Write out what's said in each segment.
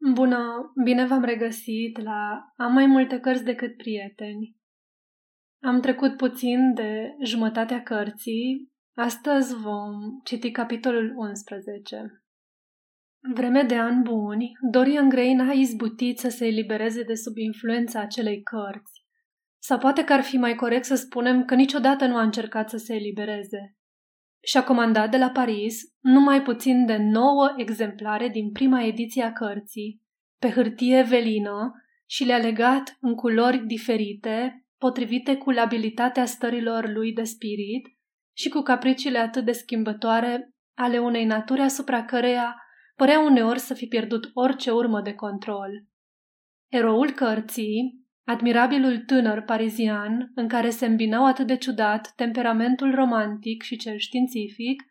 Bună, bine v-am regăsit la Am mai multe cărți decât prieteni. Am trecut puțin de jumătatea cărții, astăzi vom citi capitolul 11. Vreme de ani buni, Dorian Gray n-a izbutit să se elibereze de sub influența acelei cărți. Sau poate că ar fi mai corect să spunem că niciodată nu a încercat să se elibereze. Și-a comandat de la Paris numai puțin de nouă exemplare din prima ediție a cărții, pe hârtie velină și le-a legat în culori diferite, potrivite cu labilitatea stărilor lui de spirit și cu capriciile atât de schimbătoare ale unei naturi asupra căreia părea uneori să fi pierdut orice urmă de control. Eroul cărții, admirabilul tânăr parizian, în care se îmbinau atât de ciudat temperamentul romantic și cel științific,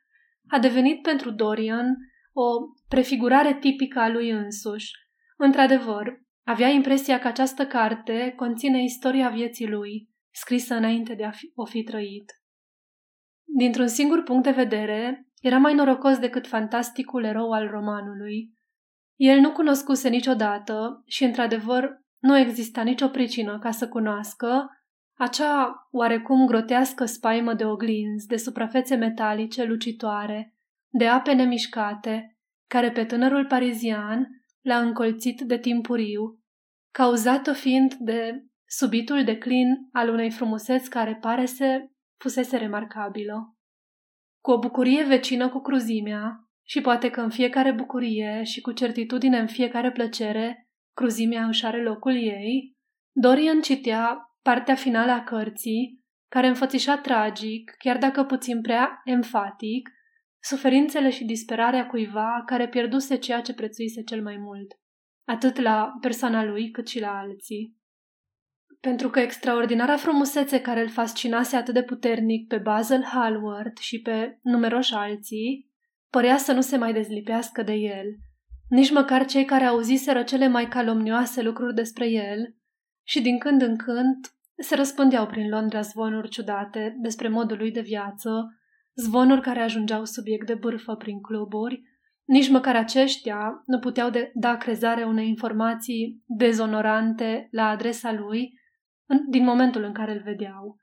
a devenit pentru Dorian o prefigurare tipică a lui însuși. Într-adevăr, avea impresia că această carte conține istoria vieții lui, scrisă înainte de a fi, o fi trăit. Dintr-un singur punct de vedere, era mai norocos decât fantasticul erou al romanului. El nu cunoscuse niciodată și, într-adevăr, nu exista nicio pricină ca să cunoască acea oarecum grotească spaimă de oglinzi, de suprafețe metalice lucitoare, de ape nemișcate, care pe tânărul parizian l-a încolțit de timpuriu, cauzată fiind de subitul declin al unei frumuseți care pare să fusese remarcabilă. Cu o bucurie vecină cu cruzimea, și poate că în fiecare bucurie și cu certitudine în fiecare plăcere, cruzimea își are locul ei, Dorian citea partea finală a cărții, care înfățișa tragic, chiar dacă puțin prea enfatic, suferințele și disperarea cuiva care pierduse ceea ce prețuise cel mai mult, atât la persoana lui cât și la alții. Pentru că extraordinara frumusețe care îl fascinase atât de puternic pe Basil Hallward și pe numeroși alții, părea să nu se mai dezlipească de el. Nici măcar cei care auziseră cele mai calomnioase lucruri despre el și din când în când se răspândeau prin Londra zvonuri ciudate despre modul lui de viață, zvonuri care ajungeau subiect de bârfă prin cluburi, nici măcar aceștia nu puteau de- da crezare unei informații dezonorante la adresa lui în, din momentul în care îl vedeau.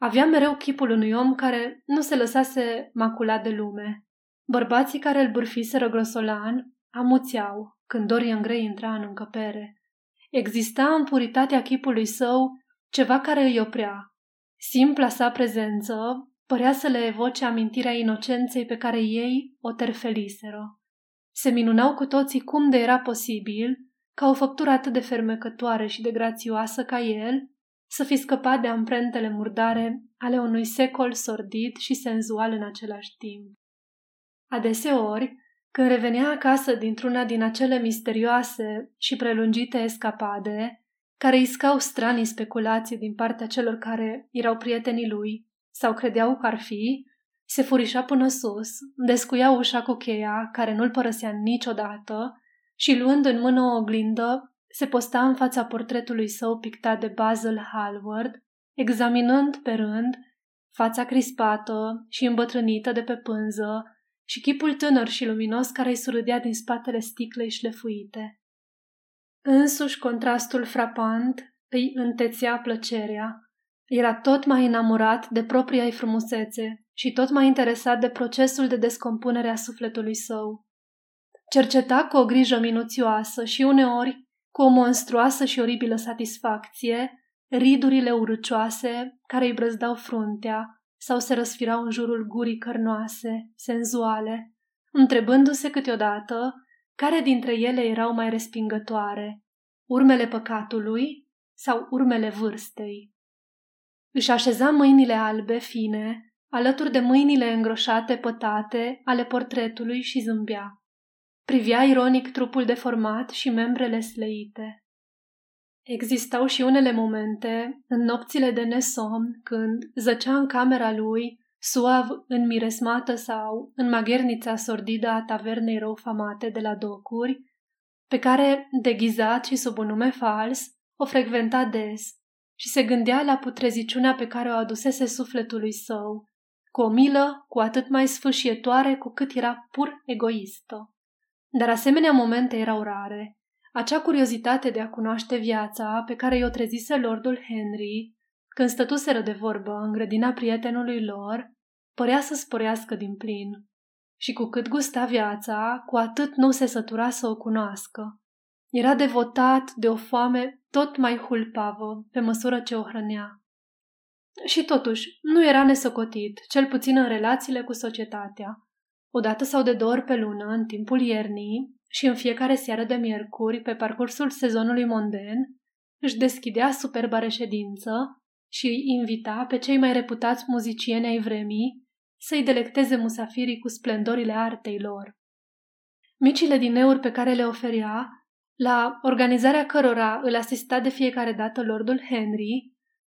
Avea mereu chipul unui om care nu se lăsase maculat de lume. Bărbații care îl bârfiseră grosolan amuțeau când Dorian Gray intra în încăpere. Exista în puritatea chipului său ceva care îi oprea. Simpla sa prezență părea să le evoce amintirea inocenței pe care ei o terfeliseră. Se minunau cu toții cum de era posibil ca o făptură atât de fermecătoare și de grațioasă ca el să fi scăpat de amprentele murdare ale unui secol sordid și senzual în același timp. Adeseori, când revenea acasă dintr-una din acele misterioase și prelungite escapade, care iscau stranii speculații din partea celor care erau prietenii lui sau credeau că ar fi, se furișa până sus, descuia ușa cu cheia, care nu-l părăsea niciodată, și luând în mână o oglindă, se posta în fața portretului său pictat de Basil Hallward, examinând pe rând fața crispată și îmbătrânită de pe pânză și chipul tânăr și luminos care îi surâdea din spatele sticlei șlefuite. Însuși contrastul frapant îi întețea plăcerea. Era tot mai enamorat de propria ei frumusețe și tot mai interesat de procesul de descompunere a sufletului său. Cerceta cu o grijă minuțioasă și uneori cu o monstruoasă și oribilă satisfacție ridurile urâcioase care îi brăzdau fruntea sau se răsfirau în jurul gurii cărnoase, senzuale, întrebându-se câteodată care dintre ele erau mai respingătoare, urmele păcatului sau urmele vârstei. Își așeza mâinile albe, fine, alături de mâinile îngroșate, pătate ale portretului și zâmbea. Privea ironic trupul deformat și membrele slăite. Existau și unele momente, în nopțile de nesomn, când zăcea în camera lui, suav înmiresmată sau în maghernița sordidă a tavernei răufamate de la docuri, pe care, deghizat și sub un nume fals, o frecventa des și se gândea la putreziciunea pe care o adusese sufletului său, cu o milă cu atât mai sfâșietoare cu cât era pur egoistă. Dar asemenea momente erau rare. Acea curiozitate de a cunoaște viața pe care i-o trezise Lordul Henry când stătuseră de vorbă în grădina prietenului lor, părea să sporească din plin. Și cu cât gusta viața, cu atât nu se sătura să o cunoască. Era devotat de o foame tot mai hulpavă pe măsură ce o hrănea. Și totuși, nu era nesocotit, cel puțin în relațiile cu societatea. O dată sau de două ori pe lună, în timpul iernii și în fiecare seară de miercuri, pe parcursul sezonului monden, își deschidea superba reședință și îi invita pe cei mai reputați muzicieni ai vremii să-i delecteze musafirii cu splendorile artei lor. Micile dineuri pe care le oferea, la organizarea cărora îl asista de fiecare dată Lordul Henry,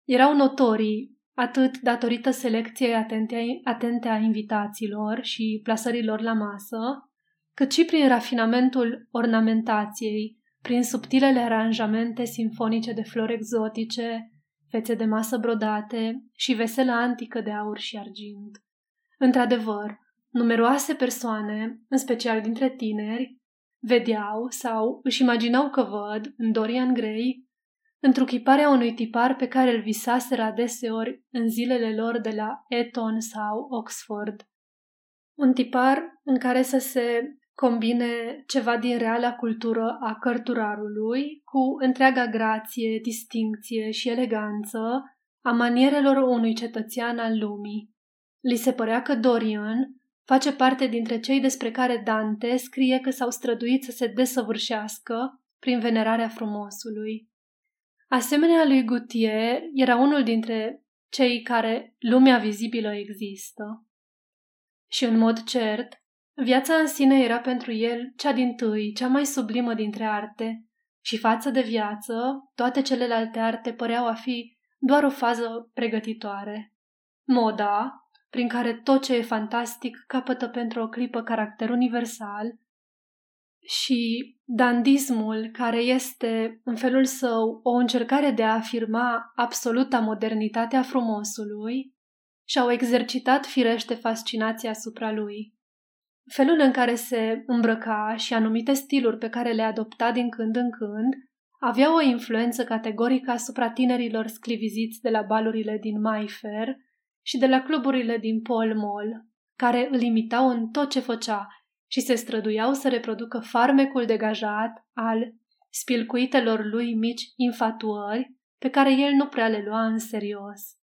erau notorii atât datorită selecției atente, atente a invitațiilor și plasărilor la masă, cât și prin rafinamentul ornamentației, prin subtilele aranjamente sinfonice de flori exotice, fețe de masă brodate și veselă antică de aur și argint. Într-adevăr, numeroase persoane, în special dintre tineri, vedeau sau își imaginau că văd, în Dorian Gray, întruchiparea unui tipar pe care îl visaseră adeseori în zilele lor de la Eton sau Oxford. Un tipar în care să se combine ceva din reala cultură a cărturarului cu întreaga grație, distincție și eleganță a manierelor unui cetățean al lumii. Li se părea că Dorian face parte dintre cei despre care Dante scrie că s-au străduit să se desăvârșească prin venerarea frumosului. Asemenea lui Gutier, era unul dintre cei care lumea vizibilă există. Și în mod cert, viața în sine era pentru el cea din tâi, cea mai sublimă dintre arte, și față de viață, toate celelalte arte păreau a fi doar o fază pregătitoare. Moda, prin care tot ce e fantastic capătă pentru o clipă caracter universal, și dandismul, care este în felul său o încercare de a afirma absoluta modernitatea frumosului, și-au exercitat firește fascinația asupra lui. Felul în care se îmbrăca și anumite stiluri pe care le adopta din când în când avea o influență categorică asupra tinerilor scliviziți de la balurile din Mayfair și de la cluburile din Pall Mall, care îl imitau în tot ce făcea și se străduiau să reproducă farmecul degajat al spilcuitelor lui mici infatuări pe care el nu prea le lua în serios.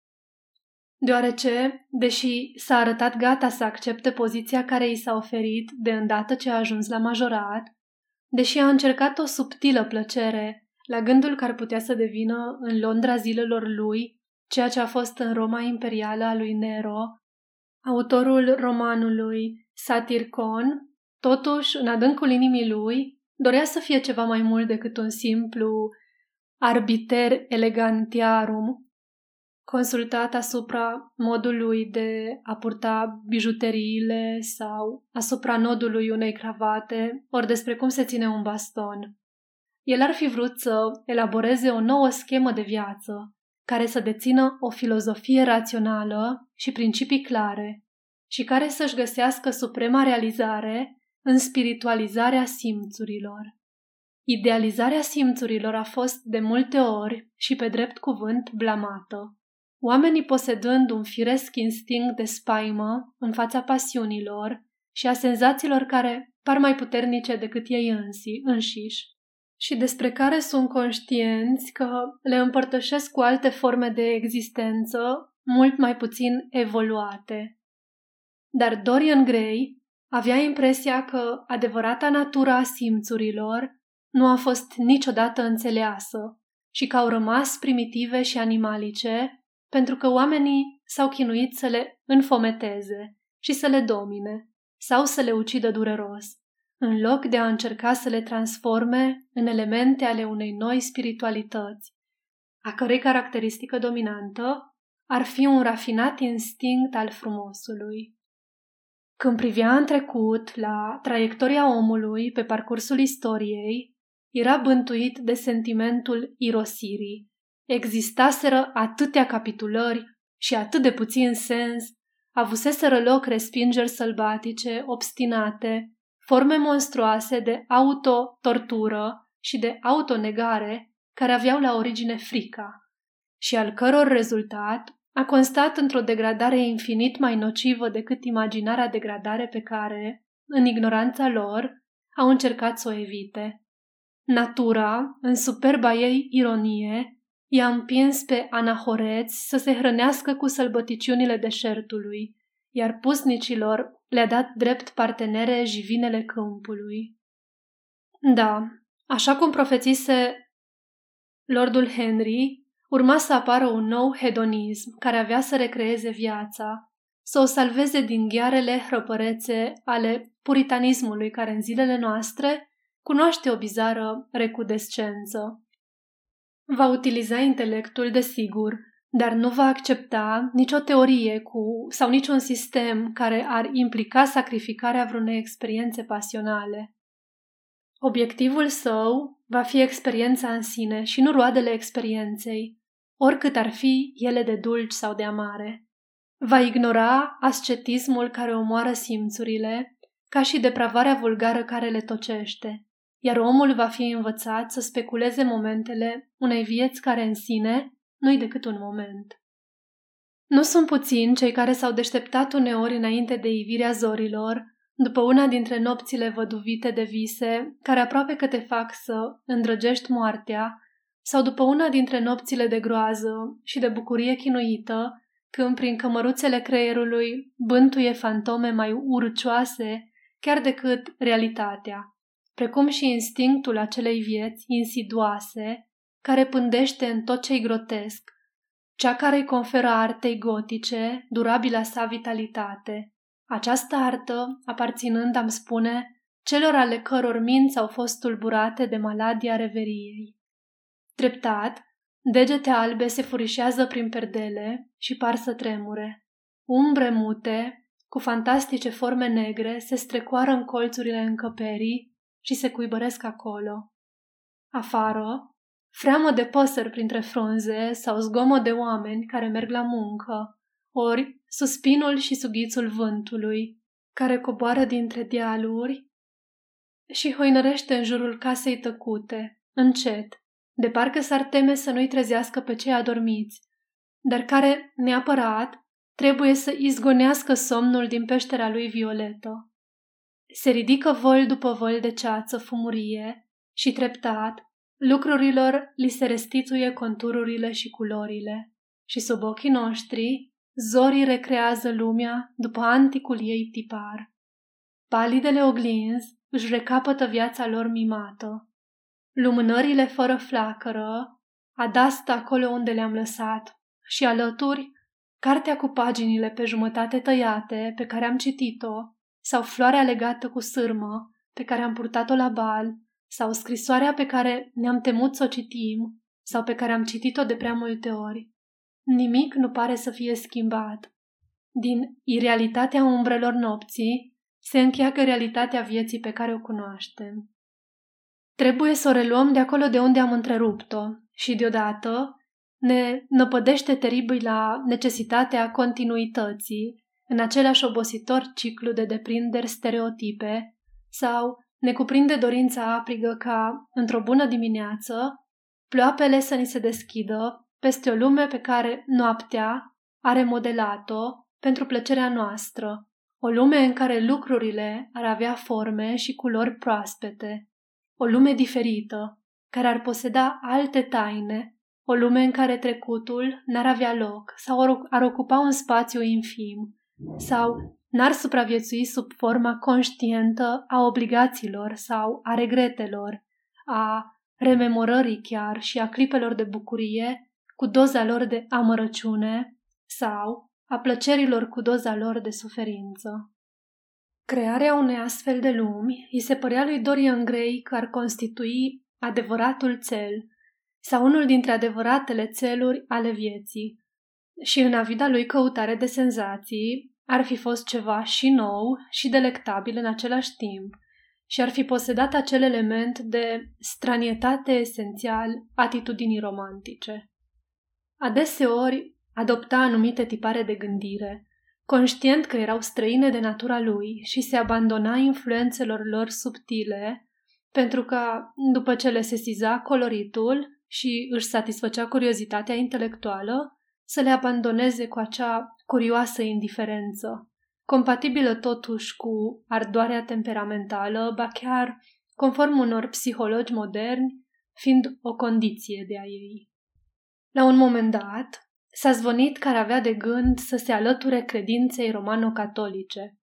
Deoarece, deși s-a arătat gata să accepte poziția care i s-a oferit de îndată ce a ajuns la majorat, deși a încercat o subtilă plăcere la gândul că ar putea să devină în Londra zilelor lui ceea ce a fost în Roma imperială a lui Nero, autorul romanului Satircon Totuși, în adâncul inimii lui, dorea să fie ceva mai mult decât un simplu arbiter elegantiarum, consultat asupra modului de a purta bijuteriile sau asupra nodului unei cravate, ori despre cum se ține un baston. El ar fi vrut să elaboreze o nouă schemă de viață, care să dețină o filozofie rațională și principii clare, și care să-și găsească suprema realizare în spiritualizarea simțurilor. Idealizarea simțurilor a fost de multe ori și pe drept cuvânt blamată. Oamenii posedând un firesc instinct de spaimă în fața pasiunilor și a senzațiilor care par mai puternice decât ei însi, înșiși și despre care sunt conștienți că le împărtășesc cu alte forme de existență mult mai puțin evoluate. Dar Dorian Gray avea impresia că adevărata natura a simțurilor nu a fost niciodată înțeleasă și că au rămas primitive și animalice pentru că oamenii s-au chinuit să le înfometeze și să le domine sau să le ucidă dureros, în loc de a încerca să le transforme în elemente ale unei noi spiritualități, a cărei caracteristică dominantă ar fi un rafinat instinct al frumosului. Când privea în trecut, la traiectoria omului pe parcursul istoriei, era bântuit de sentimentul irosirii. Existaseră atâtea capitulări și atât de puțin sens, avuseseră loc respingeri sălbatice, obstinate, forme monstruoase de autotortură și de autonegare care aveau la origine frica și al căror rezultat a constat într-o degradare infinit mai nocivă decât imaginarea degradare pe care, în ignoranța lor, au încercat să o evite. Natura, în superba ei ironie, i-a împins pe anahoreți să se hrănească cu sălbăticiunile deșertului, iar pusnicilor le-a dat drept partenere jivinele câmpului. Da, așa cum profețise Lordul Henry, urma să apară un nou hedonism care avea să recreeze viața, să o salveze din ghearele hrăpărețe ale puritanismului care în zilele noastre cunoaște o bizară recudescență. Va utiliza intelectul, desigur, dar nu va accepta nicio teorie cu sau niciun sistem care ar implica sacrificarea vreunei experiențe pasionale. Obiectivul său va fi experiența în sine și nu roadele experienței, oricât ar fi ele de dulci sau de amare. Va ignora ascetismul care omoară simțurile, ca și depravarea vulgară care le tocește, iar omul va fi învățat să speculeze momentele unei vieți care în sine nu-i decât un moment. Nu sunt puțini cei care s-au deșteptat uneori înainte de ivirea zorilor, după una dintre nopțile văduvite de vise, care aproape că te fac să îndrăgești moartea, sau după una dintre nopțile de groază și de bucurie chinuită, când prin cămăruțele creierului bântuie fantome mai urcioase chiar decât realitatea, precum și instinctul acelei vieți insiduoase, care pândește în tot ce-i grotesc, cea care îi conferă artei gotice durabila sa vitalitate. Această artă, aparținând, am spune, celor ale căror minți au fost tulburate de maladia reveriei. Treptat, degete albe se furișează prin perdele și par să tremure. Umbre mute, cu fantastice forme negre, se strecoară în colțurile încăperii și se cuibăresc acolo. Afară, freamă de păsări printre frunze sau zgomot de oameni care merg la muncă, ori suspinul și sughițul vântului, care coboară dintre dealuri și hoinărește în jurul casei tăcute, încet, de parcă s-ar teme să nu-i trezească pe cei adormiți, dar care, neapărat, trebuie să izgonească somnul din peștera lui Violetă. Se ridică vol după vol de ceață fumurie și treptat, lucrurilor li se restituie contururile și culorile și sub ochii noștri zorii recrează lumea după anticul ei tipar. Palidele oglinzi își recapătă viața lor mimată lumânările fără flacără, adastă acolo unde le-am lăsat și alături cartea cu paginile pe jumătate tăiate pe care am citit-o sau floarea legată cu sârmă pe care am purtat-o la bal sau scrisoarea pe care ne-am temut să o citim sau pe care am citit-o de prea multe ori. Nimic nu pare să fie schimbat. Din irealitatea umbrelor nopții se încheagă realitatea vieții pe care o cunoaștem. Trebuie să o reluăm de acolo de unde am întrerupt-o și deodată ne năpădește teribil la necesitatea continuității în același obositor ciclu de deprinderi stereotipe sau ne cuprinde dorința aprigă ca, într-o bună dimineață, ploapele să ni se deschidă peste o lume pe care noaptea a remodelat-o pentru plăcerea noastră, o lume în care lucrurile ar avea forme și culori proaspete, o lume diferită, care ar poseda alte taine, o lume în care trecutul n-ar avea loc sau ar ocupa un spațiu infim, sau n-ar supraviețui sub forma conștientă a obligațiilor sau a regretelor, a rememorării chiar și a clipelor de bucurie cu doza lor de amărăciune sau a plăcerilor cu doza lor de suferință. Crearea unei astfel de lumi îi se părea lui Dorian Gray că ar constitui adevăratul cel sau unul dintre adevăratele țeluri ale vieții. Și în avida lui căutare de senzații ar fi fost ceva și nou și delectabil în același timp și ar fi posedat acel element de stranietate esențial atitudinii romantice. Adeseori adopta anumite tipare de gândire, conștient că erau străine de natura lui și se abandona influențelor lor subtile, pentru că, după ce le sesiza coloritul și își satisfăcea curiozitatea intelectuală, să le abandoneze cu acea curioasă indiferență, compatibilă totuși cu ardoarea temperamentală, ba chiar, conform unor psihologi moderni, fiind o condiție de a ei. La un moment dat, s-a zvonit că ar avea de gând să se alăture credinței romano-catolice.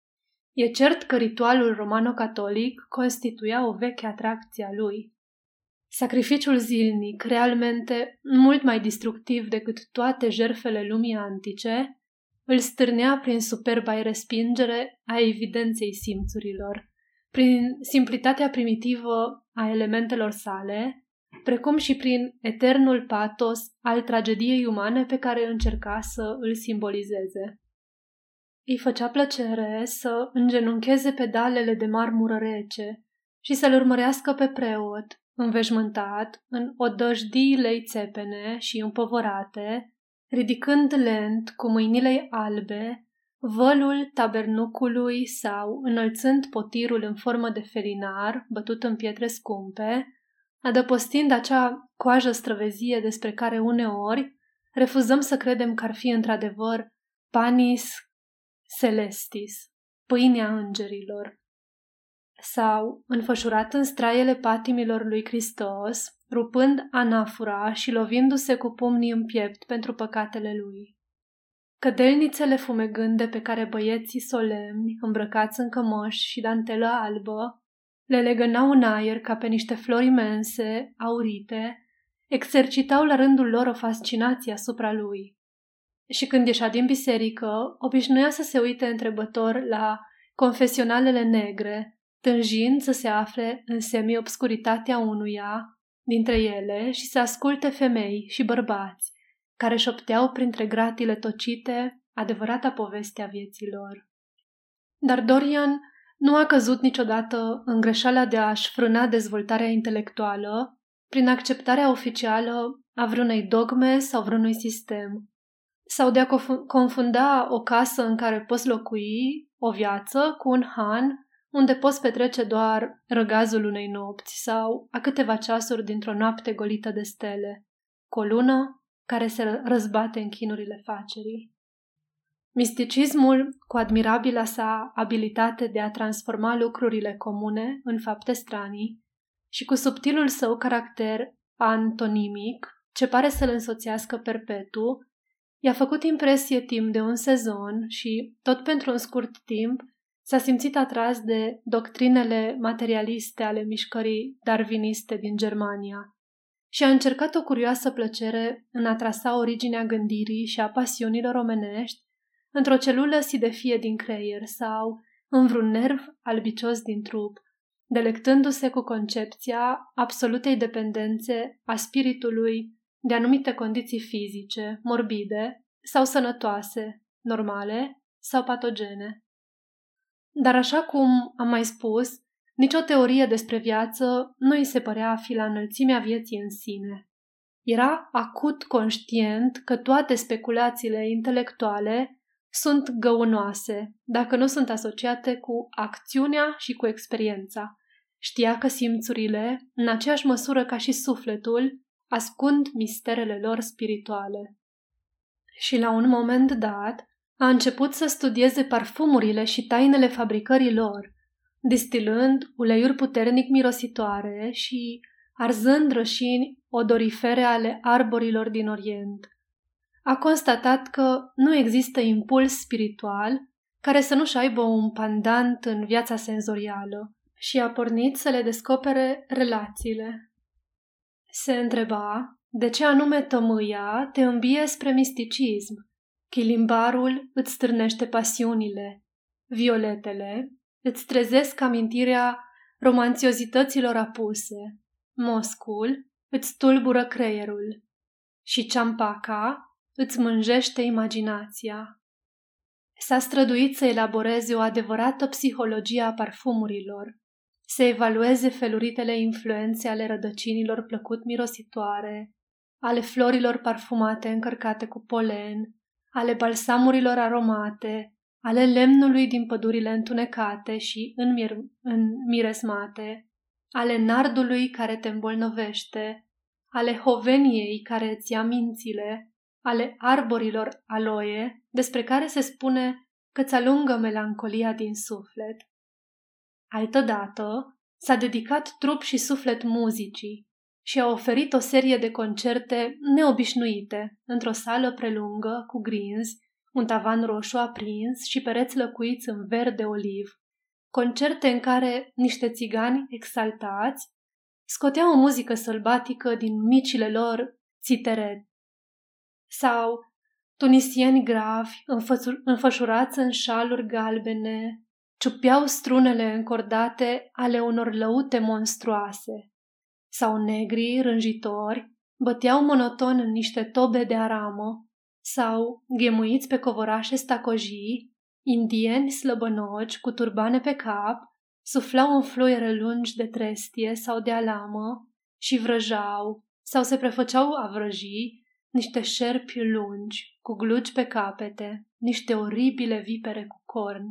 E cert că ritualul romano-catolic constituia o veche atracție a lui. Sacrificiul zilnic, realmente mult mai destructiv decât toate jerfele lumii antice, îl stârnea prin superba respingere a evidenței simțurilor, prin simplitatea primitivă a elementelor sale, precum și prin eternul patos al tragediei umane pe care încerca să îl simbolizeze. Îi făcea plăcere să îngenuncheze pedalele de marmură rece și să-l urmărească pe preot, înveșmântat în odăjdii lei țepene și împovărate, ridicând lent cu mâinile albe vălul tabernucului sau înălțând potirul în formă de felinar bătut în pietre scumpe, adăpostind acea coajă străvezie despre care uneori refuzăm să credem că ar fi într-adevăr panis celestis, pâinea îngerilor. Sau, înfășurat în straiele patimilor lui Hristos, rupând anafura și lovindu-se cu pumnii în piept pentru păcatele lui. Cădelnițele fumegânde pe care băieții solemni, îmbrăcați în cămăși și dantelă albă, le legănau în aer ca pe niște flori imense, aurite, exercitau la rândul lor o fascinație asupra lui. Și când ieșea din biserică, obișnuia să se uite întrebător la confesionalele negre, tânjind să se afle în semi-obscuritatea unuia dintre ele și să asculte femei și bărbați care șopteau printre gratile tocite adevărata poveste a vieților. Dar Dorian nu a căzut niciodată în greșeala de a-și frâna dezvoltarea intelectuală prin acceptarea oficială a vreunei dogme sau vreunui sistem, sau de a confunda o casă în care poți locui, o viață, cu un han unde poți petrece doar răgazul unei nopți sau a câteva ceasuri dintr-o noapte golită de stele, cu o lună care se răzbate în chinurile facerii. Misticismul, cu admirabila sa abilitate de a transforma lucrurile comune în fapte stranii și cu subtilul său caracter antonimic, ce pare să-l însoțească perpetu, i-a făcut impresie timp de un sezon și, tot pentru un scurt timp, s-a simțit atras de doctrinele materialiste ale mișcării darwiniste din Germania și a încercat o curioasă plăcere în a trasa originea gândirii și a pasiunilor omenești într-o celulă sidefie din creier sau în vreun nerv albicios din trup, delectându-se cu concepția absolutei dependențe a spiritului de anumite condiții fizice, morbide sau sănătoase, normale sau patogene. Dar așa cum am mai spus, nicio teorie despre viață nu îi se părea a fi la înălțimea vieții în sine. Era acut conștient că toate speculațiile intelectuale sunt găunoase dacă nu sunt asociate cu acțiunea și cu experiența. Știa că simțurile, în aceeași măsură ca și sufletul, ascund misterele lor spirituale. Și la un moment dat, a început să studieze parfumurile și tainele fabricării lor, distilând uleiuri puternic mirositoare și arzând rășini odorifere ale arborilor din Orient. A constatat că nu există impuls spiritual care să nu-și aibă un pandant în viața senzorială și a pornit să le descopere relațiile. Se întreba de ce anume tămâia te îmbie spre misticism Chilimbarul îți stârnește pasiunile, violetele îți trezesc amintirea romanțiozităților apuse, moscul îți tulbură creierul. Și ceampaca îți mânjește imaginația. S-a străduit să elaboreze o adevărată psihologie a parfumurilor, să evalueze feluritele influențe ale rădăcinilor plăcut mirositoare, ale florilor parfumate încărcate cu polen, ale balsamurilor aromate, ale lemnului din pădurile întunecate și înmir- înmiresmate, ale nardului care te îmbolnăvește, ale hoveniei care îți ia mințile, ale arborilor aloie, despre care se spune că ți alungă melancolia din suflet. Altădată s-a dedicat trup și suflet muzicii și a oferit o serie de concerte neobișnuite într-o sală prelungă cu grinzi, un tavan roșu aprins și pereți lăcuiți în verde oliv, concerte în care niște țigani exaltați scoteau o muzică sălbatică din micile lor țiteret. Sau tunisieni gravi, înfășurați în șaluri galbene, ciupeau strunele încordate ale unor lăute monstruoase. Sau negri, rânjitori, băteau monoton în niște tobe de aramă, sau, ghemuiți pe covorașe stacojii, indieni slăbănoci cu turbane pe cap, suflau în fluiere lungi de trestie sau de alamă și vrăjau sau se prefăceau a vrăji niște șerpi lungi cu glugi pe capete, niște oribile vipere cu corn.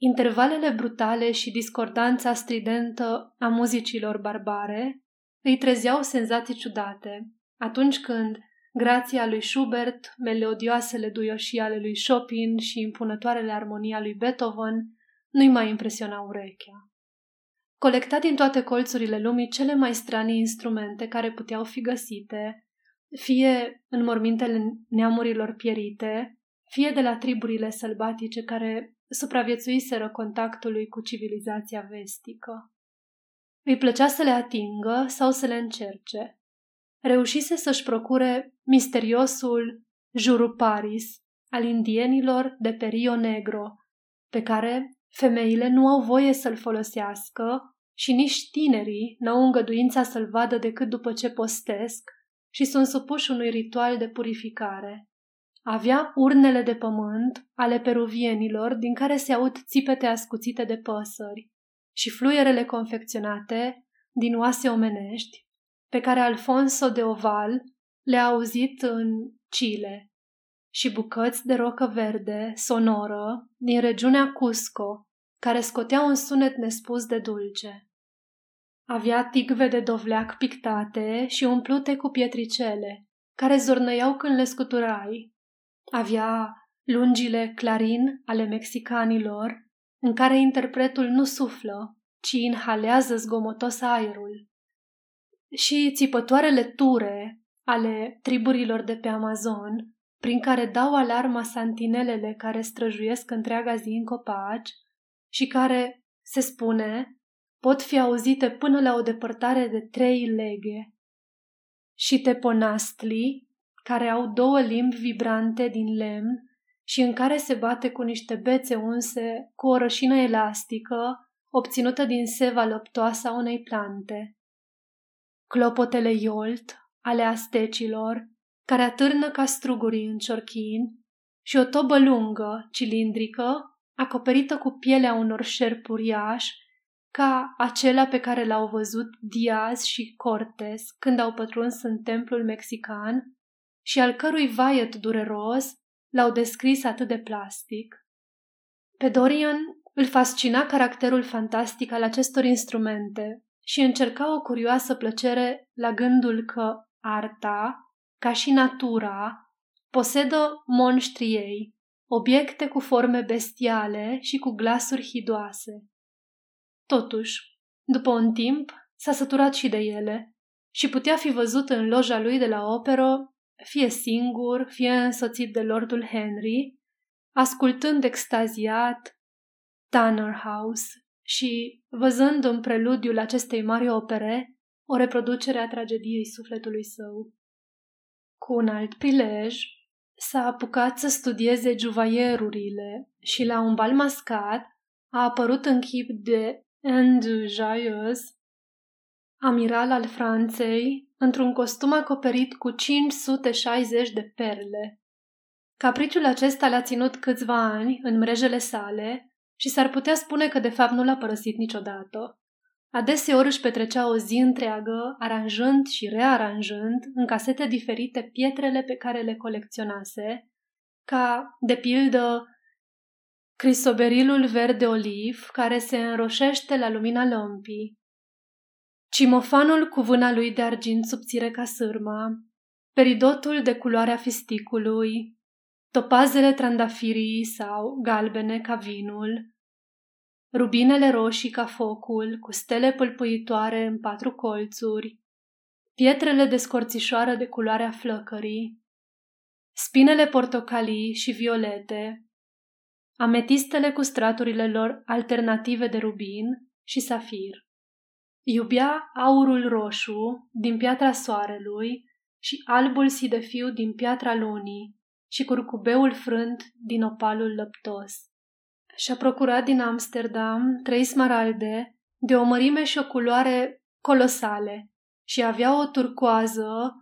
Intervalele brutale și discordanța stridentă a muzicilor barbare îi trezeau senzații ciudate, atunci când grația lui Schubert, melodioasele duioșii ale lui Chopin și impunătoarele armonii lui Beethoven nu-i mai impresiona urechea. Colecta din toate colțurile lumii cele mai stranii instrumente care puteau fi găsite, fie în mormintele neamurilor pierite, fie de la triburile sălbatice care supraviețuiseră contactului cu civilizația vestică. Îi plăcea să le atingă sau să le încerce. Reușise să-și procure misteriosul Juruparis al indienilor de pe Rio Negro, pe care Femeile nu au voie să-l folosească și nici tinerii n-au îngăduința să-l vadă decât după ce postesc și sunt supuși unui ritual de purificare. Avea urnele de pământ ale peruvienilor din care se aud țipete ascuțite de păsări și fluierele confecționate din oase omenești pe care Alfonso de Oval le-a auzit în Chile și bucăți de rocă verde, sonoră, din regiunea Cusco, care scotea un sunet nespus de dulce. Avea tigve de dovleac pictate și umplute cu pietricele, care zornăiau când le scuturai. Avea lungile clarin ale mexicanilor, în care interpretul nu suflă, ci inhalează zgomotos aerul. Și țipătoarele ture ale triburilor de pe Amazon, prin care dau alarma santinelele care străjuiesc întreaga zi în copaci și care, se spune, pot fi auzite până la o depărtare de trei leghe. Și teponastli, care au două limbi vibrante din lemn și în care se bate cu niște bețe unse cu o rășină elastică obținută din seva lăptoasă a unei plante. Clopotele iolt ale astecilor care atârnă ca strugurii în ciorchin, și o tobă lungă, cilindrică, acoperită cu pielea unor șerpi uriași, ca acela pe care l-au văzut Diaz și Cortes când au pătruns în templul mexican și al cărui vaiet dureros l-au descris atât de plastic. Pe Dorian îl fascina caracterul fantastic al acestor instrumente și încerca o curioasă plăcere la gândul că arta, ca și natura, posedă monștrii ei, obiecte cu forme bestiale și cu glasuri hidoase. Totuși, după un timp, s-a săturat și de ele și putea fi văzut în loja lui de la operă, fie singur, fie însoțit de Lordul Henry, ascultând extaziat Tanner House și văzând în preludiul acestei mari opere o reproducere a tragediei sufletului său. Cu un alt prilej, s-a apucat să studieze juvaierurile și la un bal mascat a apărut în chip de Anne Jayeuse, amiral al Franței, într-un costum acoperit cu 560 de perle. Capriciul acesta l-a ținut câțiva ani în mrejele sale și s-ar putea spune că de fapt nu l-a părăsit niciodată. Adeseori își petrecea o zi întreagă, aranjând și rearanjând în casete diferite pietrele pe care le colecționase, ca, de pildă, crisoberilul verde oliv care se înroșește la lumina lămpii, cimofanul cu vâna lui de argint subțire ca sârma, peridotul de culoarea fisticului, topazele trandafirii sau galbene ca vinul, rubinele roșii ca focul, cu stele pâlpâitoare în patru colțuri, pietrele de scorțișoară de culoarea flăcării, spinele portocalii și violete, ametistele cu straturile lor alternative de rubin și safir. Iubea aurul roșu din piatra soarelui și albul sidefiu din piatra lunii și curcubeul frânt din opalul lăptos. Și-a procurat din Amsterdam trei smaralde de o mărime și o culoare colosale și avea o turcoază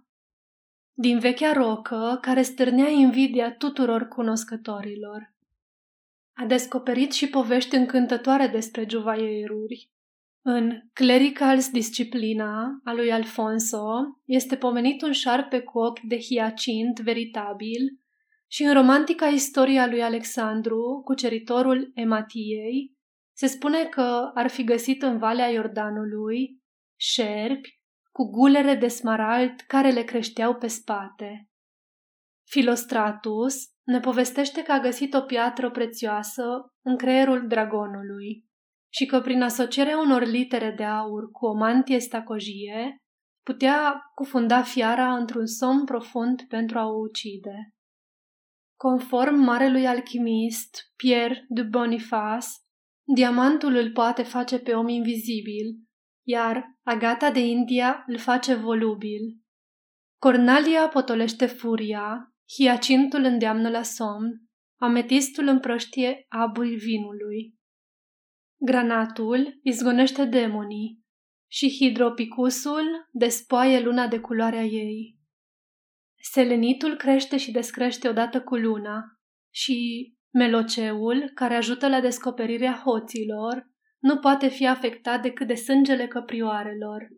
din vechea rocă care stârnea invidia tuturor cunoscătorilor. A descoperit și povești încântătoare despre juvaieruri. În Clericals Disciplina a lui Alfonso este pomenit un șarpe cu ochi de hiacint veritabil și în romantica istoria lui Alexandru, cuceritorul Ematiei, se spune că ar fi găsit în Valea Iordanului șerpi cu gulere de smarald care le creșteau pe spate. Filostratus ne povestește că a găsit o piatră prețioasă în creierul dragonului și că prin asocierea unor litere de aur cu o mantie stacojie putea cufunda fiara într-un somn profund pentru a o ucide. Conform marelui alchimist Pierre de Boniface, diamantul îl poate face pe om invizibil, iar agata de India îl face volubil. Cornalia potolește furia, hiacintul îndeamnă la somn, ametistul împrăștie abul vinului. Granatul izgonește demonii și hidropicusul despoaie luna de culoarea ei. Selenitul crește și descrește odată cu luna și meloceul, care ajută la descoperirea hoților, nu poate fi afectat decât de sângele căprioarelor.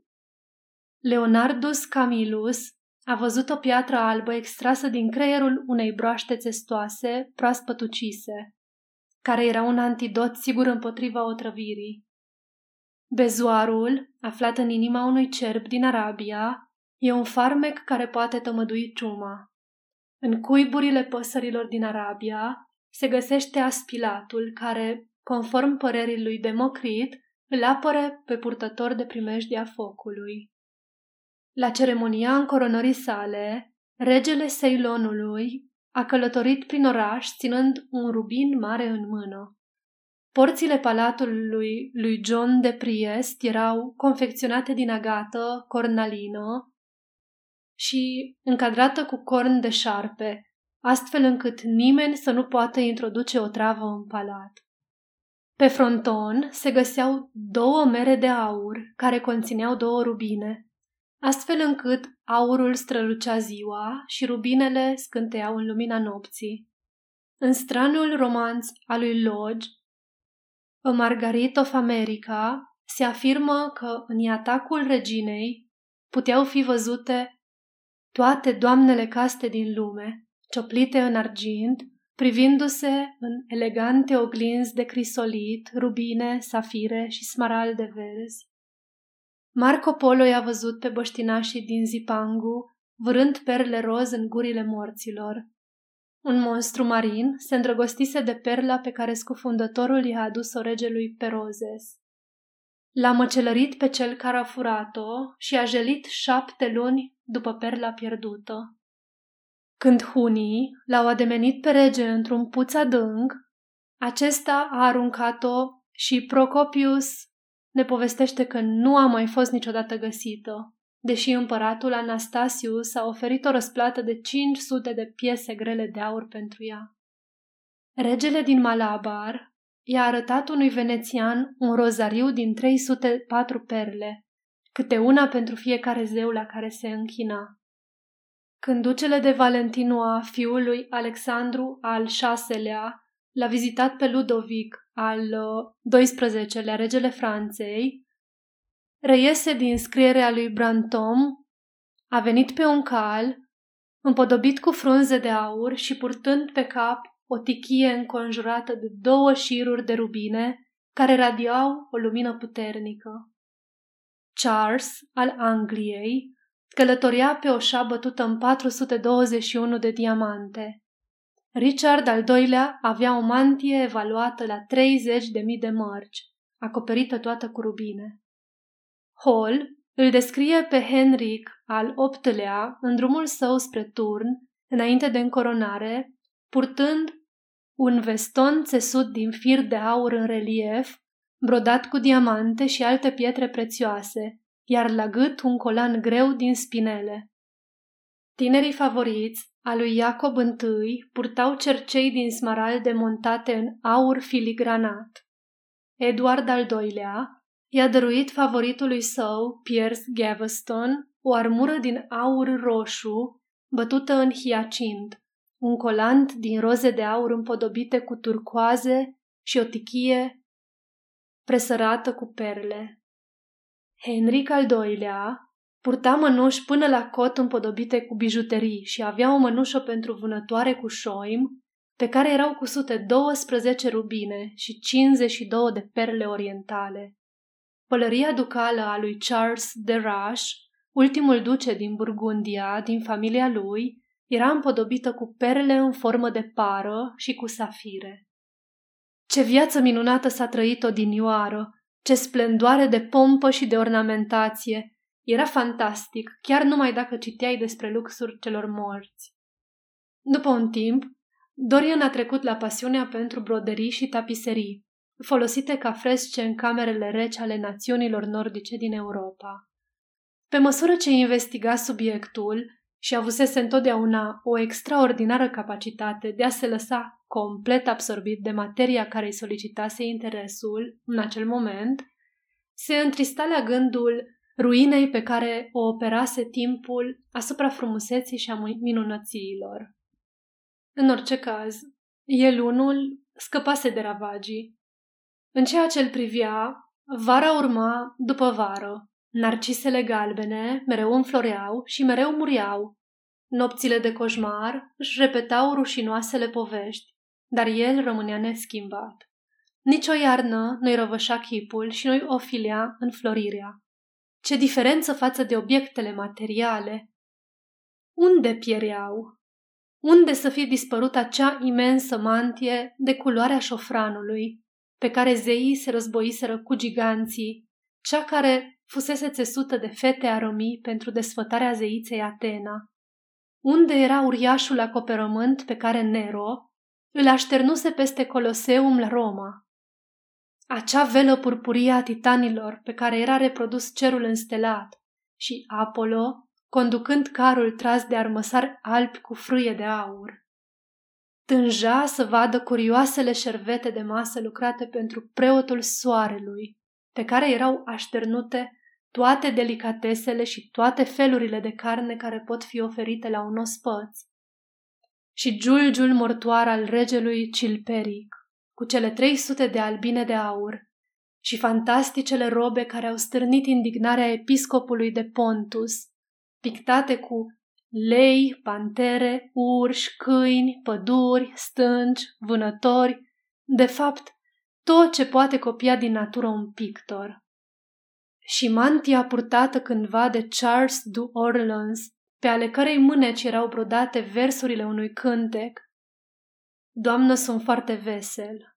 Leonardus Camillus a văzut o piatră albă extrasă din creierul unei broaște testoase, proaspăt ucise, care era un antidot sigur împotriva otrăvirii. Bezoarul, aflat în inima unui cerb din Arabia, E un farmec care poate tămădui ciuma. În cuiburile păsărilor din Arabia se găsește aspilatul care, conform părerii lui Democrit, îl apăre pe purtător de primejdia focului. La ceremonia încoronării sale, regele Ceylonului a călătorit prin oraș ținând un rubin mare în mână. Porțile palatului lui John de Priest erau confecționate din agată cornalină și încadrată cu corn de șarpe, astfel încât nimeni să nu poată introduce o travă în palat. Pe fronton se găseau două mere de aur care conțineau două rubine, astfel încât aurul strălucea ziua și rubinele scânteau în lumina nopții. În stranul romanț al lui Lodge, A Margarit of America, se afirmă că în atacul reginei puteau fi văzute toate doamnele caste din lume, cioplite în argint, privindu-se în elegante oglinzi de crisolit, rubine, safire și smaralde verzi. Marco Polo i-a văzut pe băștinașii din Zipangu, vârând perle roz în gurile morților. Un monstru marin se îndrăgostise de perla pe care scufundătorul i-a adus-o regelui Perozes. L-a măcelărit pe cel care a furat-o și a jelit șapte luni după perla pierdută. Când hunii l-au ademenit pe rege într-un puț adânc, acesta a aruncat-o și Procopius ne povestește că nu a mai fost niciodată găsită, deși împăratul Anastasius a oferit o răsplată de 500 de piese grele de aur pentru ea. Regele din Malabar i-a arătat unui venețian un rozariu din 304 perle, câte una pentru fiecare zeu la care se închina. Când ducele de Valentinua, fiul lui Alexandru al VI-lea, l-a vizitat pe Ludovic al XII-lea, uh, regele Franței, reiese din scrierea lui Brantom, a venit pe un cal, împodobit cu frunze de aur și purtând pe cap o tichie înconjurată de două șiruri de rubine care radiau o lumină puternică. Charles, al Angliei, călătoria pe o șa bătută în 421 de diamante. Richard al doilea avea o mantie evaluată la 30.000 de mărci, acoperită toată cu rubine. Hall îl descrie pe Henric al VIII-lea în drumul său spre turn, înainte de încoronare, purtând un veston țesut din fir de aur în relief, brodat cu diamante și alte pietre prețioase, iar la gât un colan greu din spinele. Tinerii favoriți a lui Iacob I purtau cercei din smaralde montate în aur filigranat. Eduard al II-lea i-a dăruit favoritului său, Piers Gaveston, o armură din aur roșu bătută în hiacint, un colant din roze de aur împodobite cu turcoaze și o tichie presărată cu perle. Henric al II-lea purta mănuși până la cot împodobite cu bijuterii și avea o mănușă pentru vânătoare cu șoim, pe care erau cusute 12 rubine și 52 de perle orientale. Pălăria ducală a lui Charles de Rush, ultimul duce din Burgundia, din familia lui, era împodobită cu perle în formă de pară și cu safire. Ce viață minunată s-a trăit odinioară, ce splendoare de pompă și de ornamentație! Era fantastic, chiar numai dacă citeai despre luxuri celor morți. După un timp, Dorian a trecut la pasiunea pentru broderii și tapiserii, folosite ca fresce în camerele reci ale națiunilor nordice din Europa. Pe măsură ce investiga subiectul și avusese întotdeauna o extraordinară capacitate de a se lăsa complet absorbit de materia care îi solicitase interesul în acel moment, se întrista la gândul ruinei pe care o operase timpul asupra frumuseții și a minunățiilor. În orice caz, el unul scăpase de ravagii în ceea ce îl privea, vara urma după vară. Narcisele galbene mereu înfloreau și mereu muriau. Nopțile de coșmar își repetau rușinoasele povești, dar el rămânea neschimbat. Nici o iarnă nu-i răvășa chipul și nu-i ofilea înflorirea. Ce diferență față de obiectele materiale! Unde piereau? Unde să fie dispărut acea imensă mantie de culoarea șofranului, pe care zeii se războiseră cu giganții, cea care fusese țesută de fete aromii pentru desfătarea zeiței Atena. Unde era uriașul acoperământ pe care Nero îl așternuse peste Coloseum la Roma? Acea velă purpurie a titanilor pe care era reprodus cerul înstelat și Apollo, conducând carul tras de armăsari albi cu frâie de aur tânja să vadă curioasele șervete de masă lucrate pentru preotul soarelui, pe care erau așternute toate delicatesele și toate felurile de carne care pot fi oferite la un ospăț. Și giulgiul mortoar al regelui Cilperic, cu cele 300 de albine de aur, și fantasticele robe care au stârnit indignarea episcopului de Pontus, pictate cu lei, pantere, urși, câini, păduri, stânci, vânători, de fapt, tot ce poate copia din natură un pictor. Și mantia purtată cândva de Charles du Orleans, pe ale cărei mâneci erau brodate versurile unui cântec, Doamnă, sunt foarte vesel.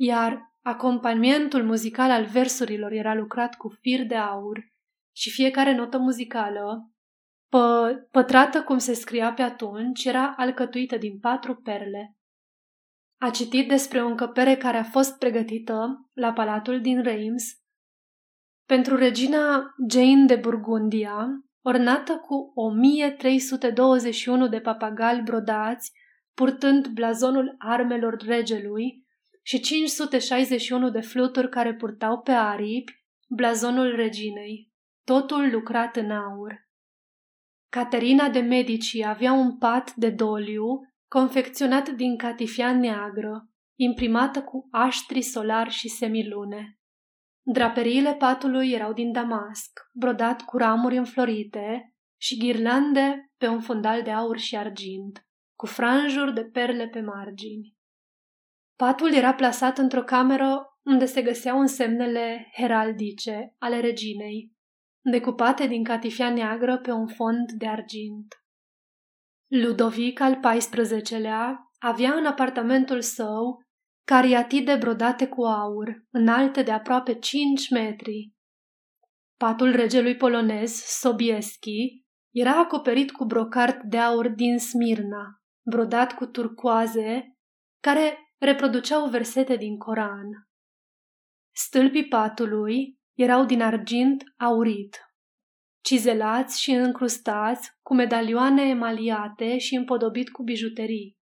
Iar acompanimentul muzical al versurilor era lucrat cu fir de aur și fiecare notă muzicală pă, pătrată cum se scria pe atunci, era alcătuită din patru perle. A citit despre o încăpere care a fost pregătită la palatul din Reims pentru regina Jane de Burgundia, ornată cu 1321 de papagali brodați, purtând blazonul armelor regelui și 561 de fluturi care purtau pe aripi blazonul reginei, totul lucrat în aur. Caterina de Medici avea un pat de doliu confecționat din catifia neagră, imprimată cu aștri solari și semilune. Draperiile patului erau din damasc, brodat cu ramuri înflorite și ghirlande pe un fundal de aur și argint, cu franjuri de perle pe margini. Patul era plasat într-o cameră unde se găseau însemnele heraldice ale reginei, decupate din catifia neagră pe un fond de argint. Ludovic al XIV-lea avea în apartamentul său cariatide brodate cu aur, înalte de aproape 5 metri. Patul regelui polonez, Sobieski, era acoperit cu brocart de aur din Smirna, brodat cu turcoaze, care reproduceau versete din Coran. Stâlpii patului erau din argint aurit, cizelați și încrustați cu medalioane emaliate și împodobit cu bijuterii.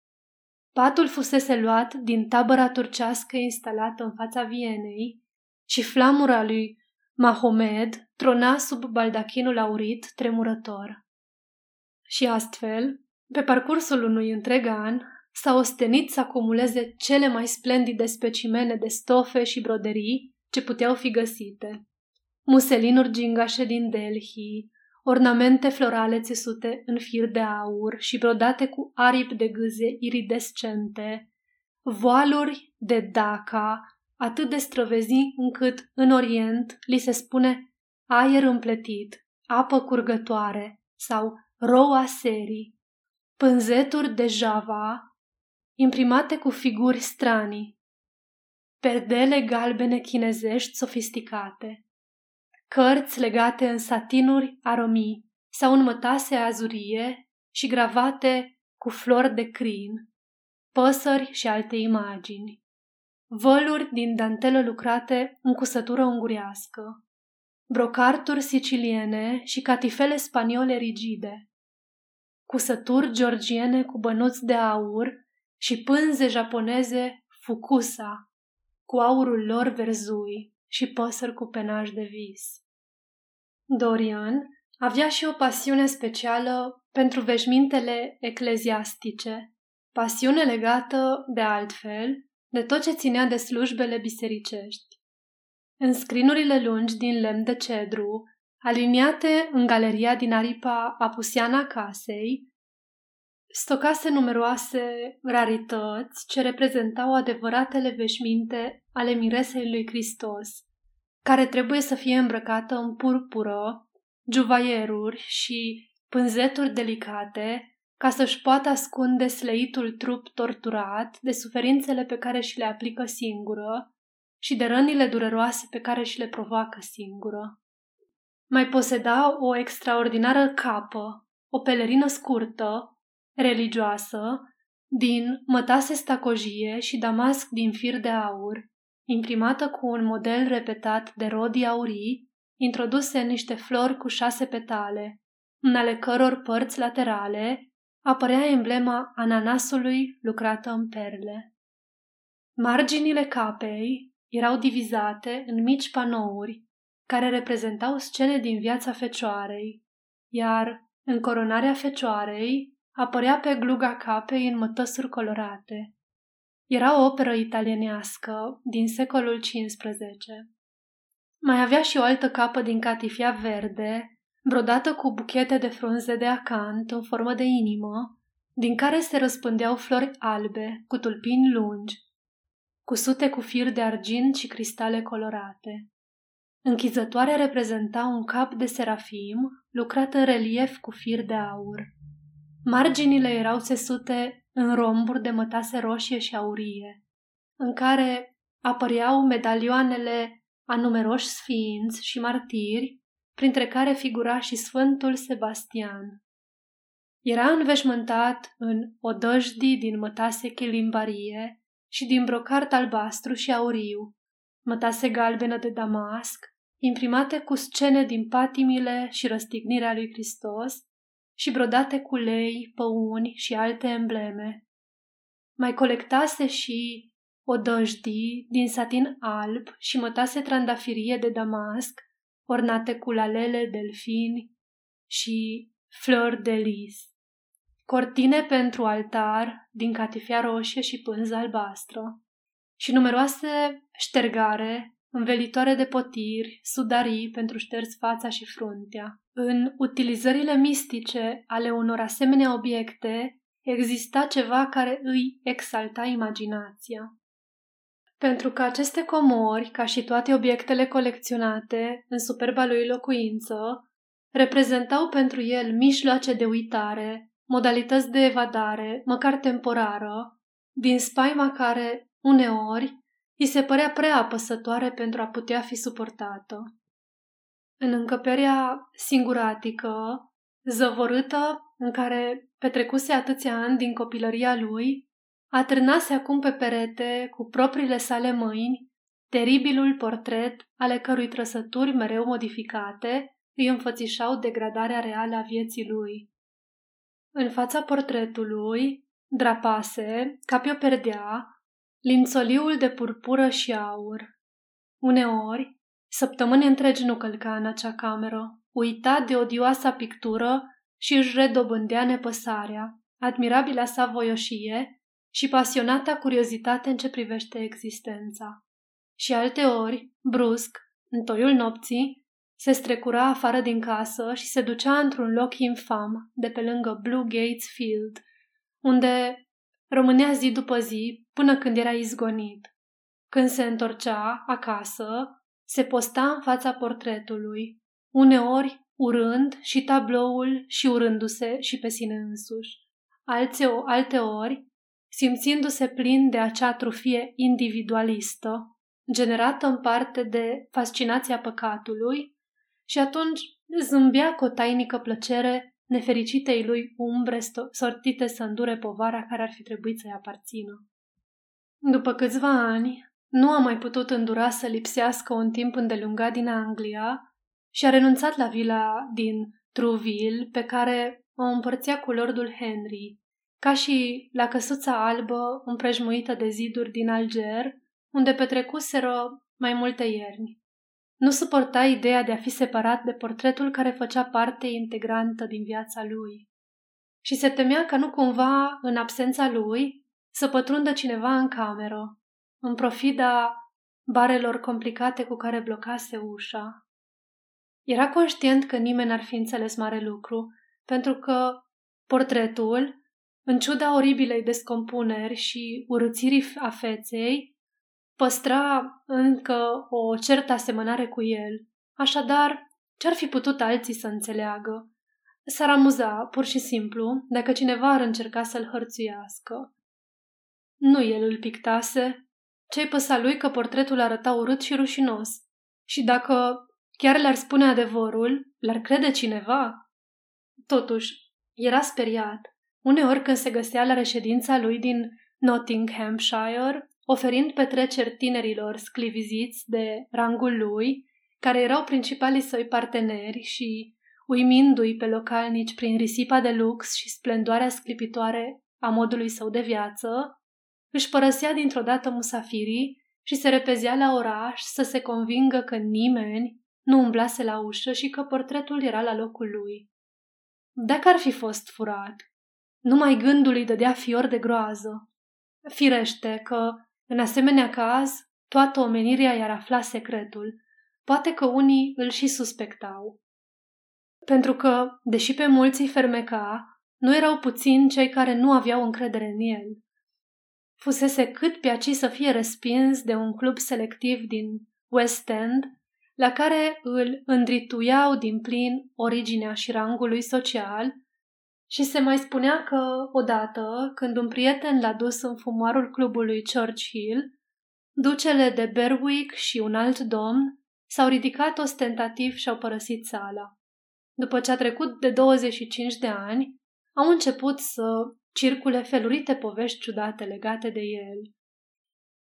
Patul fusese luat din tabăra turcească instalată în fața Vienei și flamura lui Mahomed trona sub baldachinul aurit tremurător. Și astfel, pe parcursul unui întreg an, s-a ostenit să acumuleze cele mai splendide specimene de stofe și broderii ce puteau fi găsite. Muselinuri gingașe din Delhi, ornamente florale țesute în fir de aur și brodate cu aripi de gâze iridescente, voaluri de daca, atât de străvezi încât în Orient li se spune aer împletit, apă curgătoare sau roa serii, pânzeturi de java, imprimate cu figuri stranii, perdele galbene chinezești sofisticate, cărți legate în satinuri aromii sau în mătase azurie și gravate cu flori de crin, păsări și alte imagini, văluri din dantelă lucrate în cusătură ungurească, brocarturi siciliene și catifele spaniole rigide, cusături georgiene cu bănuți de aur și pânze japoneze fukusa, cu aurul lor verzui și păsări cu penaj de vis. Dorian avea și o pasiune specială pentru veșmintele ecleziastice, pasiune legată, de altfel, de tot ce ținea de slujbele bisericești. În scrinurile lungi din lemn de cedru, aliniate în galeria din aripa apusiana casei, stocase numeroase rarități ce reprezentau adevăratele veșminte ale miresei lui Hristos, care trebuie să fie îmbrăcată în purpură, juvaieruri și pânzeturi delicate, ca să-și poată ascunde sleitul trup torturat de suferințele pe care și le aplică singură și de rănile dureroase pe care și le provoacă singură. Mai poseda o extraordinară capă, o pelerină scurtă, religioasă, din mătase stacojie și damasc din fir de aur, imprimată cu un model repetat de rodii aurii, introduse în niște flori cu șase petale, în ale căror părți laterale apărea emblema ananasului lucrată în perle. Marginile capei erau divizate în mici panouri care reprezentau scene din viața fecioarei, iar în coronarea fecioarei apărea pe gluga capei în mătăsuri colorate. Era o operă italienească din secolul XV. Mai avea și o altă capă din catifia verde, brodată cu buchete de frunze de acant în formă de inimă, din care se răspândeau flori albe cu tulpini lungi, cusute cu fir de argint și cristale colorate. Închizătoarea reprezenta un cap de serafim lucrat în relief cu fir de aur. Marginile erau țesute în romburi de mătase roșie și aurie, în care apăreau medalioanele a numeroși sfinți și martiri, printre care figura și Sfântul Sebastian. Era înveșmântat în odăjdii din mătase chilimbarie și din brocart albastru și auriu, mătase galbenă de damasc, imprimate cu scene din patimile și răstignirea lui Hristos și brodate cu lei, păuni și alte embleme. Mai colectase și odăjdii din satin alb și mătase trandafirie de damasc, ornate cu lalele, delfini și flori de lis. Cortine pentru altar din catifia roșie și pânză albastră și numeroase ștergare învelitoare de potiri, sudarii pentru șters fața și fruntea. În utilizările mistice ale unor asemenea obiecte exista ceva care îi exalta imaginația. Pentru că aceste comori, ca și toate obiectele colecționate în superba lui locuință, reprezentau pentru el mijloace de uitare, modalități de evadare, măcar temporară, din spaima care, uneori, îi se părea prea apăsătoare pentru a putea fi suportată. În încăperea singuratică, zăvorâtă, în care petrecuse atâția ani din copilăria lui, atârnase acum pe perete, cu propriile sale mâini, teribilul portret ale cărui trăsături mereu modificate îi înfățișau degradarea reală a vieții lui. În fața portretului drapase, ca pe o perdea, lințoliul de purpură și aur. Uneori, săptămâni întregi nu călca în acea cameră, uita de odioasa pictură și își redobândea nepăsarea, admirabila sa voioșie și pasionata curiozitate în ce privește existența. Și alte ori, brusc, în toiul nopții, se strecura afară din casă și se ducea într-un loc infam de pe lângă Blue Gates Field, unde rămânea zi după zi până când era izgonit. Când se întorcea acasă, se posta în fața portretului, uneori urând și tabloul și urându-se și pe sine însuși. Alte, alte ori, simțindu-se plin de acea trufie individualistă, generată în parte de fascinația păcatului, și atunci zâmbea cu o tainică plăcere nefericitei lui umbre sortite să îndure povara care ar fi trebuit să-i aparțină. După câțiva ani, nu a mai putut îndura să lipsească un timp îndelungat din Anglia și a renunțat la vila din Trouville pe care o împărțea cu lordul Henry, ca și la căsuța albă împrejmuită de ziduri din Alger, unde petrecuseră mai multe ierni. Nu suporta ideea de a fi separat de portretul care făcea parte integrantă din viața lui. Și se temea că nu cumva, în absența lui, să pătrundă cineva în cameră, în profida barelor complicate cu care blocase ușa. Era conștient că nimeni n-ar fi înțeles mare lucru, pentru că portretul, în ciuda oribilei descompuneri și urățirii a feței, păstra încă o certă asemănare cu el. Așadar, ce-ar fi putut alții să înțeleagă? S-ar amuza, pur și simplu, dacă cineva ar încerca să-l hărțuiască. Nu el îl pictase. Ce-i păsa lui că portretul arăta urât și rușinos? Și dacă chiar le-ar spune adevărul, l-ar crede cineva? Totuși, era speriat. Uneori când se găsea la reședința lui din Nottinghamshire, oferind petreceri tinerilor scliviziți de rangul lui, care erau principalii săi parteneri și, uimindu-i pe localnici prin risipa de lux și splendoarea sclipitoare a modului său de viață, își părăsea dintr-o dată musafirii și se repezea la oraș să se convingă că nimeni nu umblase la ușă și că portretul era la locul lui. Dacă ar fi fost furat, numai gândul îi dădea fior de groază. Firește că în asemenea caz, toată omenirea i-ar afla secretul. Poate că unii îl și suspectau. Pentru că, deși pe mulți îi fermeca, nu erau puțini cei care nu aveau încredere în el. Fusese cât pe aci să fie respins de un club selectiv din West End, la care îl îndrituiau din plin originea și rangul lui social și se mai spunea că, odată, când un prieten l-a dus în fumarul clubului Churchill, ducele de Berwick și un alt domn s-au ridicat ostentativ și au părăsit sala. După ce a trecut de 25 de ani, au început să circule felurite povești ciudate legate de el.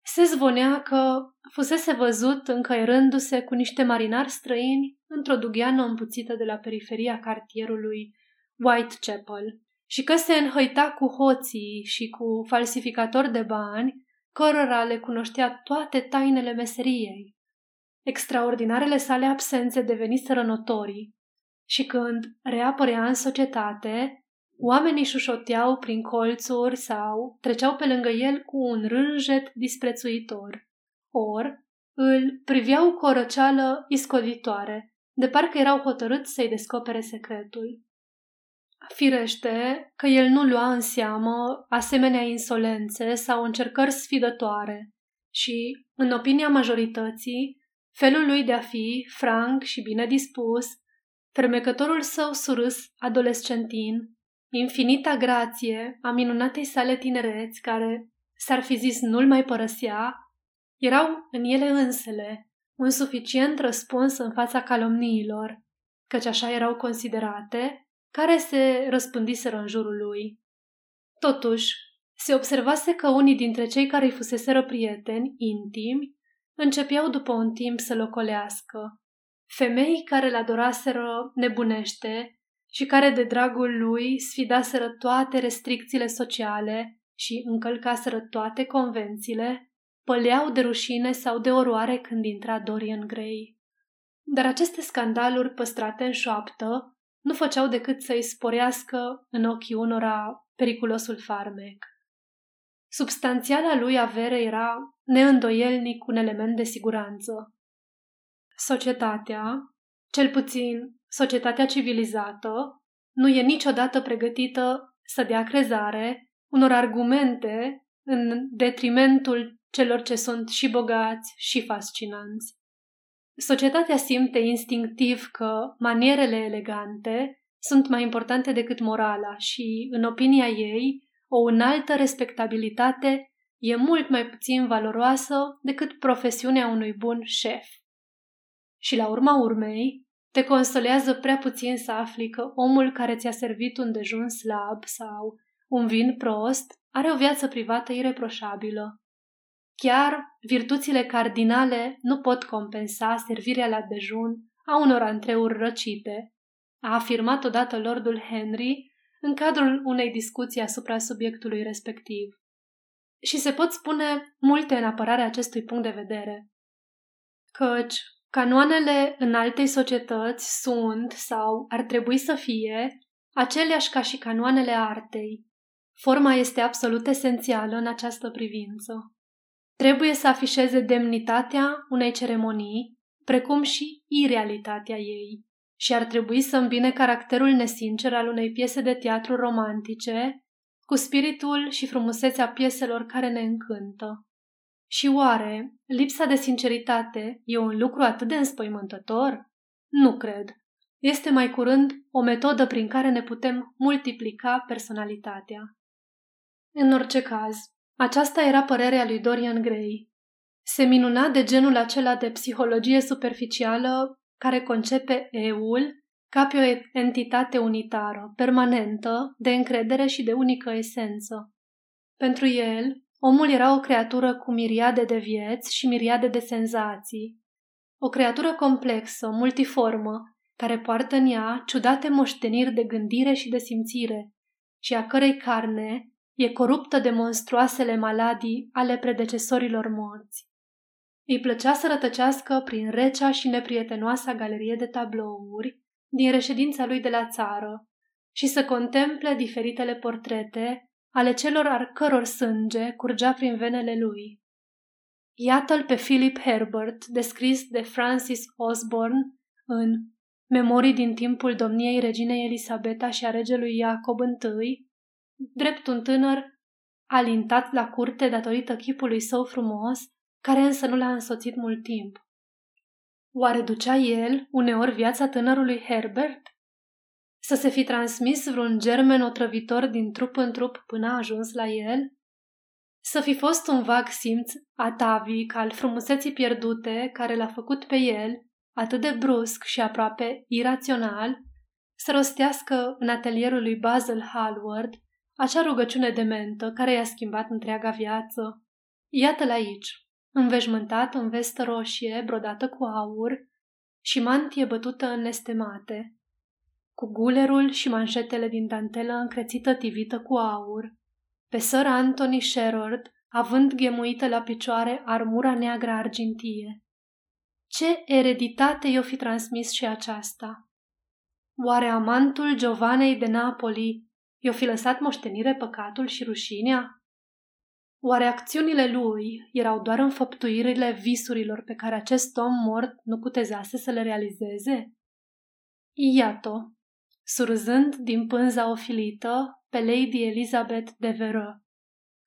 Se zvonea că fusese văzut încăierându-se cu niște marinari străini într-o dugheană împuțită de la periferia cartierului Whitechapel și că se înhăita cu hoții și cu falsificatori de bani, cărora le cunoștea toate tainele meseriei. Extraordinarele sale absențe deveniseră notorii și când reapărea în societate, oamenii șușoteau prin colțuri sau treceau pe lângă el cu un rânjet disprețuitor. Or, îl priveau cu o răceală iscoditoare, de parcă erau hotărâți să-i descopere secretul. Firește că el nu lua în seamă asemenea insolențe sau încercări sfidătoare și, în opinia majorității, felul lui de a fi franc și bine dispus, fermecătorul său surâs adolescentin, infinita grație a minunatei sale tinereți care, s-ar fi zis, nu-l mai părăsea, erau în ele însele un suficient răspuns în fața calomniilor, căci așa erau considerate, care se răspândiseră în jurul lui. Totuși, se observase că unii dintre cei care îi fuseseră prieteni, intimi, începeau după un timp să locolească. Femei care l adoraseră nebunește și care de dragul lui sfidaseră toate restricțiile sociale și încălcaseră toate convențiile, păleau de rușine sau de oroare când intra Dorian Gray. Dar aceste scandaluri păstrate în șoaptă nu făceau decât să-i sporească în ochii unora periculosul farmec. Substanțiala lui avere era neîndoielnic un element de siguranță. Societatea, cel puțin societatea civilizată, nu e niciodată pregătită să dea crezare unor argumente în detrimentul celor ce sunt și bogați și fascinanți. Societatea simte instinctiv că manierele elegante sunt mai importante decât morala și, în opinia ei, o înaltă respectabilitate e mult mai puțin valoroasă decât profesiunea unui bun șef. Și la urma urmei, te consolează prea puțin să afli că omul care ți-a servit un dejun slab sau un vin prost are o viață privată ireproșabilă. Chiar virtuțile cardinale nu pot compensa servirea la dejun a unor antreuri răcite, a afirmat odată Lordul Henry în cadrul unei discuții asupra subiectului respectiv. Și se pot spune multe în apărarea acestui punct de vedere. Căci canoanele în altei societăți sunt sau ar trebui să fie aceleași ca și canoanele artei. Forma este absolut esențială în această privință. Trebuie să afișeze demnitatea unei ceremonii, precum și irealitatea ei și ar trebui să îmbine caracterul nesincer al unei piese de teatru romantice cu spiritul și frumusețea pieselor care ne încântă. Și oare lipsa de sinceritate e un lucru atât de înspăimântător? Nu cred. Este mai curând o metodă prin care ne putem multiplica personalitatea. În orice caz, aceasta era părerea lui Dorian Gray. Se minuna de genul acela de psihologie superficială care concepe eul ca pe o entitate unitară, permanentă, de încredere și de unică esență. Pentru el, omul era o creatură cu miriade de vieți și miriade de senzații. O creatură complexă, multiformă, care poartă în ea ciudate moșteniri de gândire și de simțire, și a cărei carne e coruptă de monstruoasele maladii ale predecesorilor morți. Îi plăcea să rătăcească prin recea și neprietenoasa galerie de tablouri din reședința lui de la țară și să contemple diferitele portrete ale celor ar căror sânge curgea prin venele lui. Iată-l pe Philip Herbert, descris de Francis Osborne în Memorii din timpul domniei reginei Elisabeta și a regelui Iacob I, drept un tânăr alintat la curte datorită chipului său frumos care însă nu l-a însoțit mult timp. Oare ducea el uneori viața tânărului Herbert? Să se fi transmis vreun germen otrăvitor din trup în trup până a ajuns la el? Să fi fost un vag simț atavic al frumuseții pierdute care l-a făcut pe el, atât de brusc și aproape irațional, să rostească în atelierul lui Basil Hallward acea rugăciune dementă care i-a schimbat întreaga viață. Iată-l aici, înveșmântat în vestă roșie brodată cu aur și mantie bătută în nestemate, cu gulerul și manșetele din dantelă încrețită tivită cu aur, pe Sir Anthony Sherard, având ghemuită la picioare armura neagră argintie. Ce ereditate i-o fi transmis și aceasta? Oare amantul Giovanei de Napoli i-o fi lăsat moștenire păcatul și rușinea? Oare acțiunile lui erau doar înfăptuirile visurilor pe care acest om mort nu cutezase să le realizeze? Iată, surzând din pânza ofilită pe Lady Elizabeth de Veră,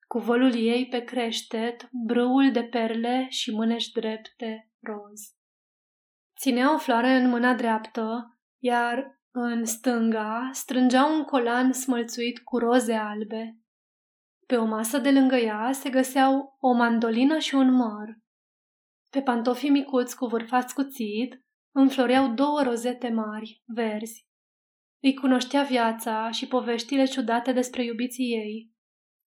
cu volul ei pe creștet, brâul de perle și mânești drepte roz. Ținea o floare în mâna dreaptă, iar în stânga strângea un colan smălțuit cu roze albe. Pe o masă de lângă ea se găseau o mandolină și un măr. Pe pantofii micuți cu vârfați cuțit înfloreau două rozete mari, verzi. Îi cunoștea viața și poveștile ciudate despre iubiții ei.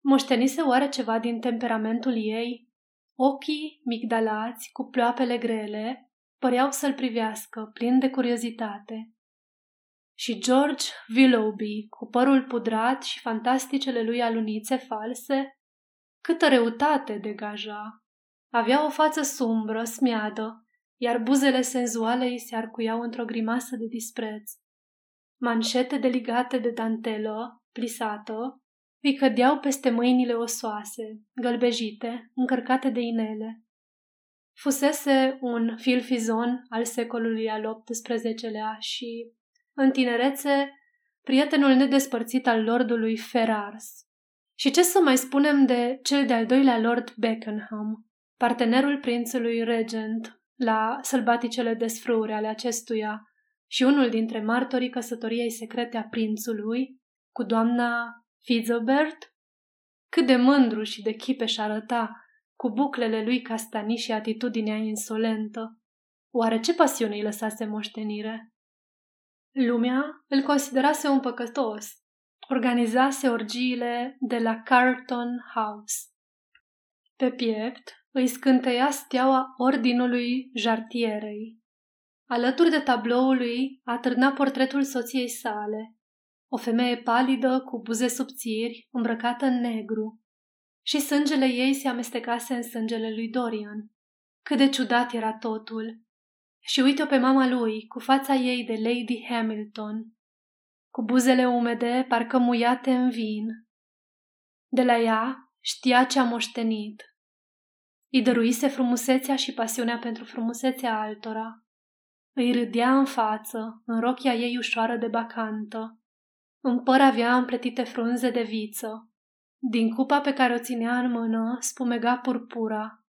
Moștenise oare ceva din temperamentul ei? Ochii migdalați, cu ploapele grele, păreau să-l privească, plin de curiozitate. Și George Willoughby, cu părul pudrat și fantasticele lui alunițe false, câtă reutate degaja. Avea o față sumbră, smiadă, iar buzele senzuale îi se arcuiau într-o grimasă de dispreț. Manșete deligate de dantelă, plisată, îi cădeau peste mâinile osoase, gălbejite, încărcate de inele. Fusese un filfizon al secolului al XVIII-lea și, în tinerețe, prietenul nedespărțit al lordului Ferrars. Și ce să mai spunem de cel de-al doilea lord Beckenham, partenerul prințului regent la sălbaticele desfrâuri ale acestuia și unul dintre martorii căsătoriei secrete a prințului cu doamna Fizobert? Cât de mândru și de chipeș arăta, cu buclele lui castanii și atitudinea insolentă. Oare ce pasiune îi lăsase moștenire? Lumea îl considerase un păcătos. Organizase orgiile de la Carlton House. Pe piept îi scânteia steaua ordinului jartierei. Alături de tabloului atârna portretul soției sale, o femeie palidă cu buze subțiri, îmbrăcată în negru. Și sângele ei se amestecase în sângele lui Dorian. Cât de ciudat era totul. Și uite-o pe mama lui, cu fața ei de Lady Hamilton, cu buzele umede, parcă muiate în vin. De la ea știa ce a moștenit. Îi dăruise frumusețea și pasiunea pentru frumusețea altora. Îi râdea în față, în rochia ei ușoară de bacantă. În păr avea împletite frunze de viță. Din cupa pe care o ținea în mână spumega purpura.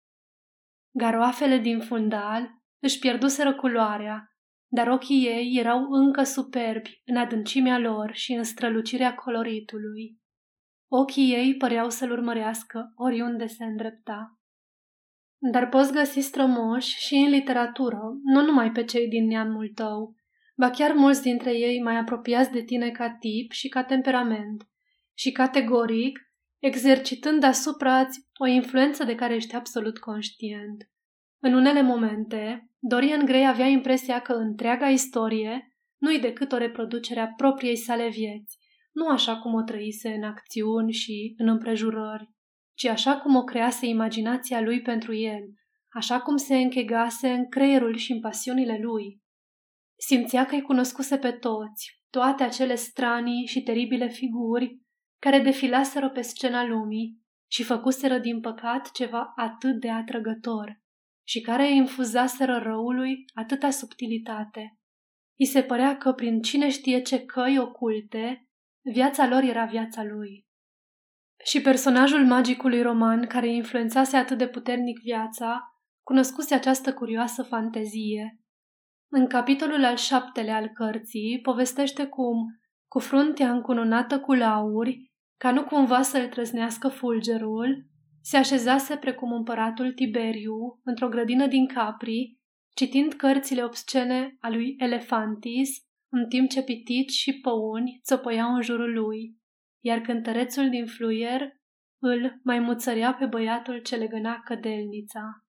Garoafele din fundal își pierduseră culoarea, dar ochii ei erau încă superbi în adâncimea lor și în strălucirea coloritului. Ochii ei păreau să-l urmărească oriunde se îndrepta. Dar poți găsi strămoși și în literatură, nu numai pe cei din neamul tău, ba chiar mulți dintre ei mai apropiați de tine ca tip și ca temperament, și categoric, exercitând asupra o influență de care ești absolut conștient. În unele momente, Dorian Gray avea impresia că întreaga istorie nu-i decât o reproducere a propriei sale vieți, nu așa cum o trăise în acțiuni și în împrejurări, ci așa cum o crease imaginația lui pentru el, așa cum se închegase în creierul și în pasiunile lui. Simțea că îi cunoscuse pe toți, toate acele stranii și teribile figuri care defilaseră pe scena lumii și făcuseră din păcat ceva atât de atrăgător și care infuzaseră răului atâta subtilitate. I se părea că prin cine știe ce căi oculte, viața lor era viața lui. Și personajul magicului roman care influențase atât de puternic viața, cunoscuse această curioasă fantezie. În capitolul al șaptele al cărții povestește cum, cu fruntea încununată cu lauri, ca nu cumva să-l trăznească fulgerul, se așezase precum împăratul Tiberiu într-o grădină din Capri, citind cărțile obscene a lui Elefantis, în timp ce pitici și păuni țopăiau în jurul lui, iar cântărețul din fluier îl mai muțărea pe băiatul ce legăna cădelnița.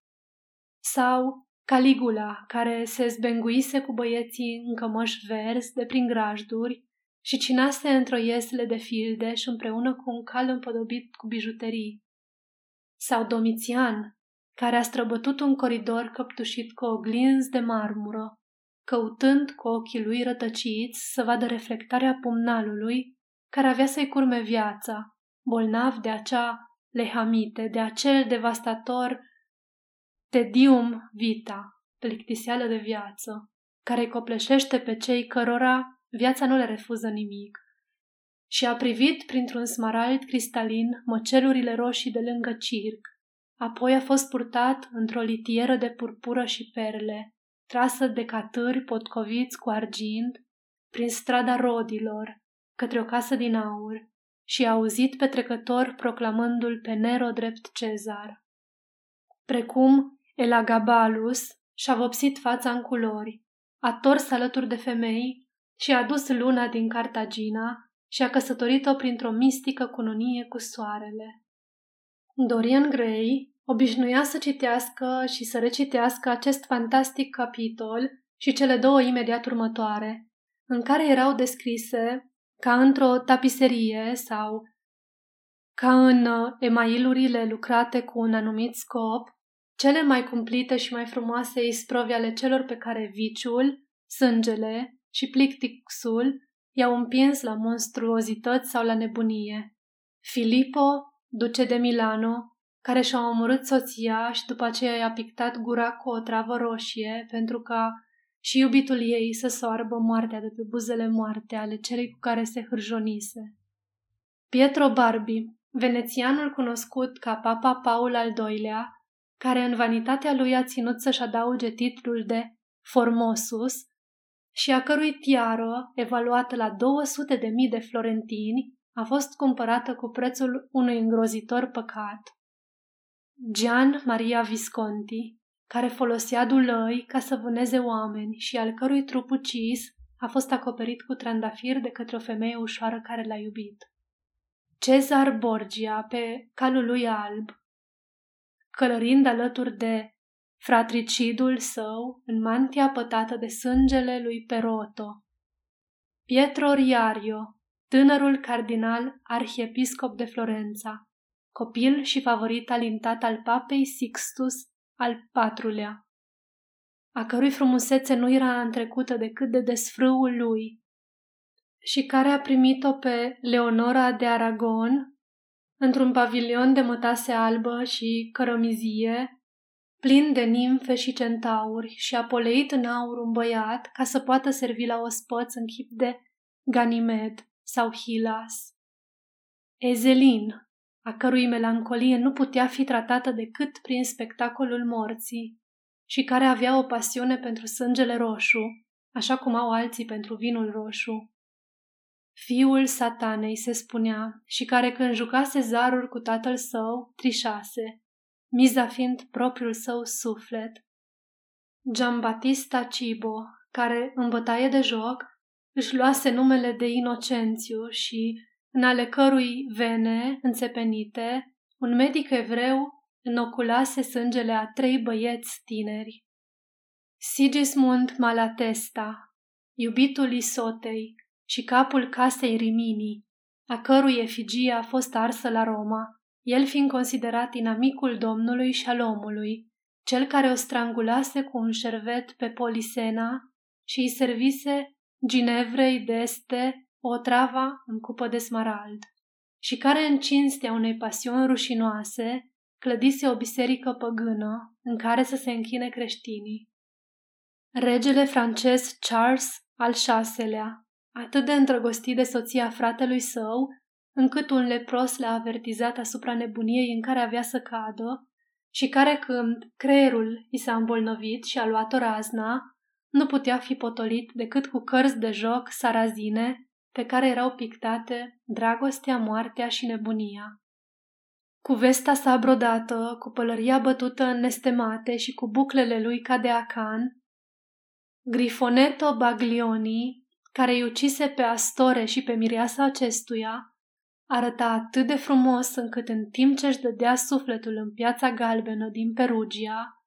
Sau Caligula, care se zbenguise cu băieții în cămăși verzi de prin grajduri și cinase într-o iesle de fildeș și împreună cu un cal împodobit cu bijuterii. Sau Domitian, care a străbătut un coridor căptușit cu oglinzi de marmură, căutând cu ochii lui rătăciți să vadă reflectarea pumnalului care avea să-i curme viața, bolnav de acea lehamite, de acel devastator tedium vita, plictiseală de viață, care copleșește pe cei cărora viața nu le refuză nimic. Și a privit printr-un smarald cristalin măcelurile roșii de lângă circ. Apoi a fost purtat într-o litieră de purpură și perle, trasă de catâri potcoviți cu argint, prin strada rodilor, către o casă din aur, și a auzit pe trecător proclamându-l pe Nero drept cezar. Precum Elagabalus și-a vopsit fața în culori, a tors alături de femei și a dus luna din Cartagina și a căsătorit-o printr-o mistică cununie cu soarele. Dorian Gray obișnuia să citească și să recitească acest fantastic capitol și cele două imediat următoare, în care erau descrise, ca într-o tapiserie sau ca în uh, emailurile lucrate cu un anumit scop, cele mai cumplite și mai frumoase isprovi ale celor pe care viciul, sângele și plictixul i-au împins la monstruozități sau la nebunie. Filippo, duce de Milano, care și-a omorât soția și după aceea i-a pictat gura cu o travă roșie pentru ca și iubitul ei să soarbă moartea de pe buzele moarte ale celei cu care se hârjonise. Pietro Barbi, venețianul cunoscut ca Papa Paul al II-lea, care în vanitatea lui a ținut să-și adauge titlul de Formosus și a cărui tiară, evaluată la 200 de mii de florentini, a fost cumpărată cu prețul unui îngrozitor păcat. Gian Maria Visconti, care folosea dulăi ca să vâneze oameni și al cărui trup ucis a fost acoperit cu trandafir de către o femeie ușoară care l-a iubit. Cezar Borgia pe calul lui alb, călărind alături de fratricidul său în mantia pătată de sângele lui Peroto. Pietro Riario, tânărul cardinal arhiepiscop de Florența, copil și favorit alintat al papei Sixtus al patrulea, a cărui frumusețe nu era întrecută decât de desfrâul lui și care a primit-o pe Leonora de Aragon într-un pavilion de mătase albă și cărămizie, plin de nimfe și centauri și a poleit în aur un băiat ca să poată servi la ospăț în chip de Ganimed sau Hilas. Ezelin, a cărui melancolie nu putea fi tratată decât prin spectacolul morții și care avea o pasiune pentru sângele roșu, așa cum au alții pentru vinul roșu. Fiul satanei se spunea și care când jucase zaruri cu tatăl său, trișase, miza fiind propriul său suflet. Giambattista Cibo, care în bătaie de joc își luase numele de Inocențiu și în ale cărui vene înțepenite, un medic evreu înoculase sângele a trei băieți tineri. Sigismund Malatesta, iubitul Isotei și capul casei Rimini, a cărui efigie a fost arsă la Roma, el fiind considerat inamicul Domnului și al omului, cel care o strangulase cu un șervet pe Polisena și îi servise Ginevrei d'Este o trava în cupă de smarald, și care în cinstea unei pasiuni rușinoase clădise o biserică păgână în care să se închine creștinii. Regele francez Charles al VI-lea, atât de îndrăgostit de soția fratelui său, încât un lepros l-a avertizat asupra nebuniei în care avea să cadă și care când creierul i s-a îmbolnăvit și a luat o razna, nu putea fi potolit decât cu cărți de joc sarazine pe care erau pictate dragostea, moartea și nebunia. Cu vesta sa brodată, cu pălăria bătută în nestemate și cu buclele lui ca de acan, Grifoneto Baglioni, care îi ucise pe Astore și pe mireasa acestuia, arăta atât de frumos încât în timp ce își dădea sufletul în piața galbenă din Perugia,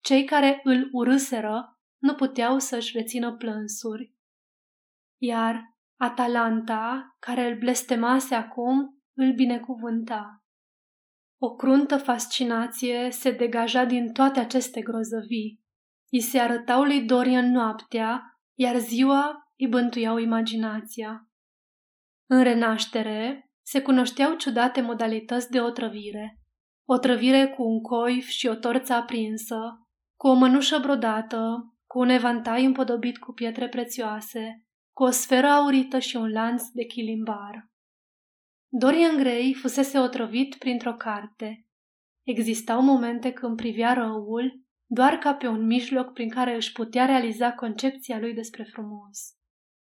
cei care îl urâseră nu puteau să-și rețină plânsuri. Iar Atalanta, care îl blestemase acum, îl binecuvânta. O cruntă fascinație se degaja din toate aceste grozăvii. I se arătau lui Dorian noaptea, iar ziua îi bântuiau imaginația. În renaștere se cunoșteau ciudate modalități de otrăvire. Otrăvire cu un coif și o torță aprinsă, cu o mănușă brodată, cu un evantai împodobit cu pietre prețioase, cu o sferă aurită și un lanț de chilimbar. Dorian Gray fusese otrăvit printr-o carte. Existau momente când privea răul doar ca pe un mijloc prin care își putea realiza concepția lui despre frumos.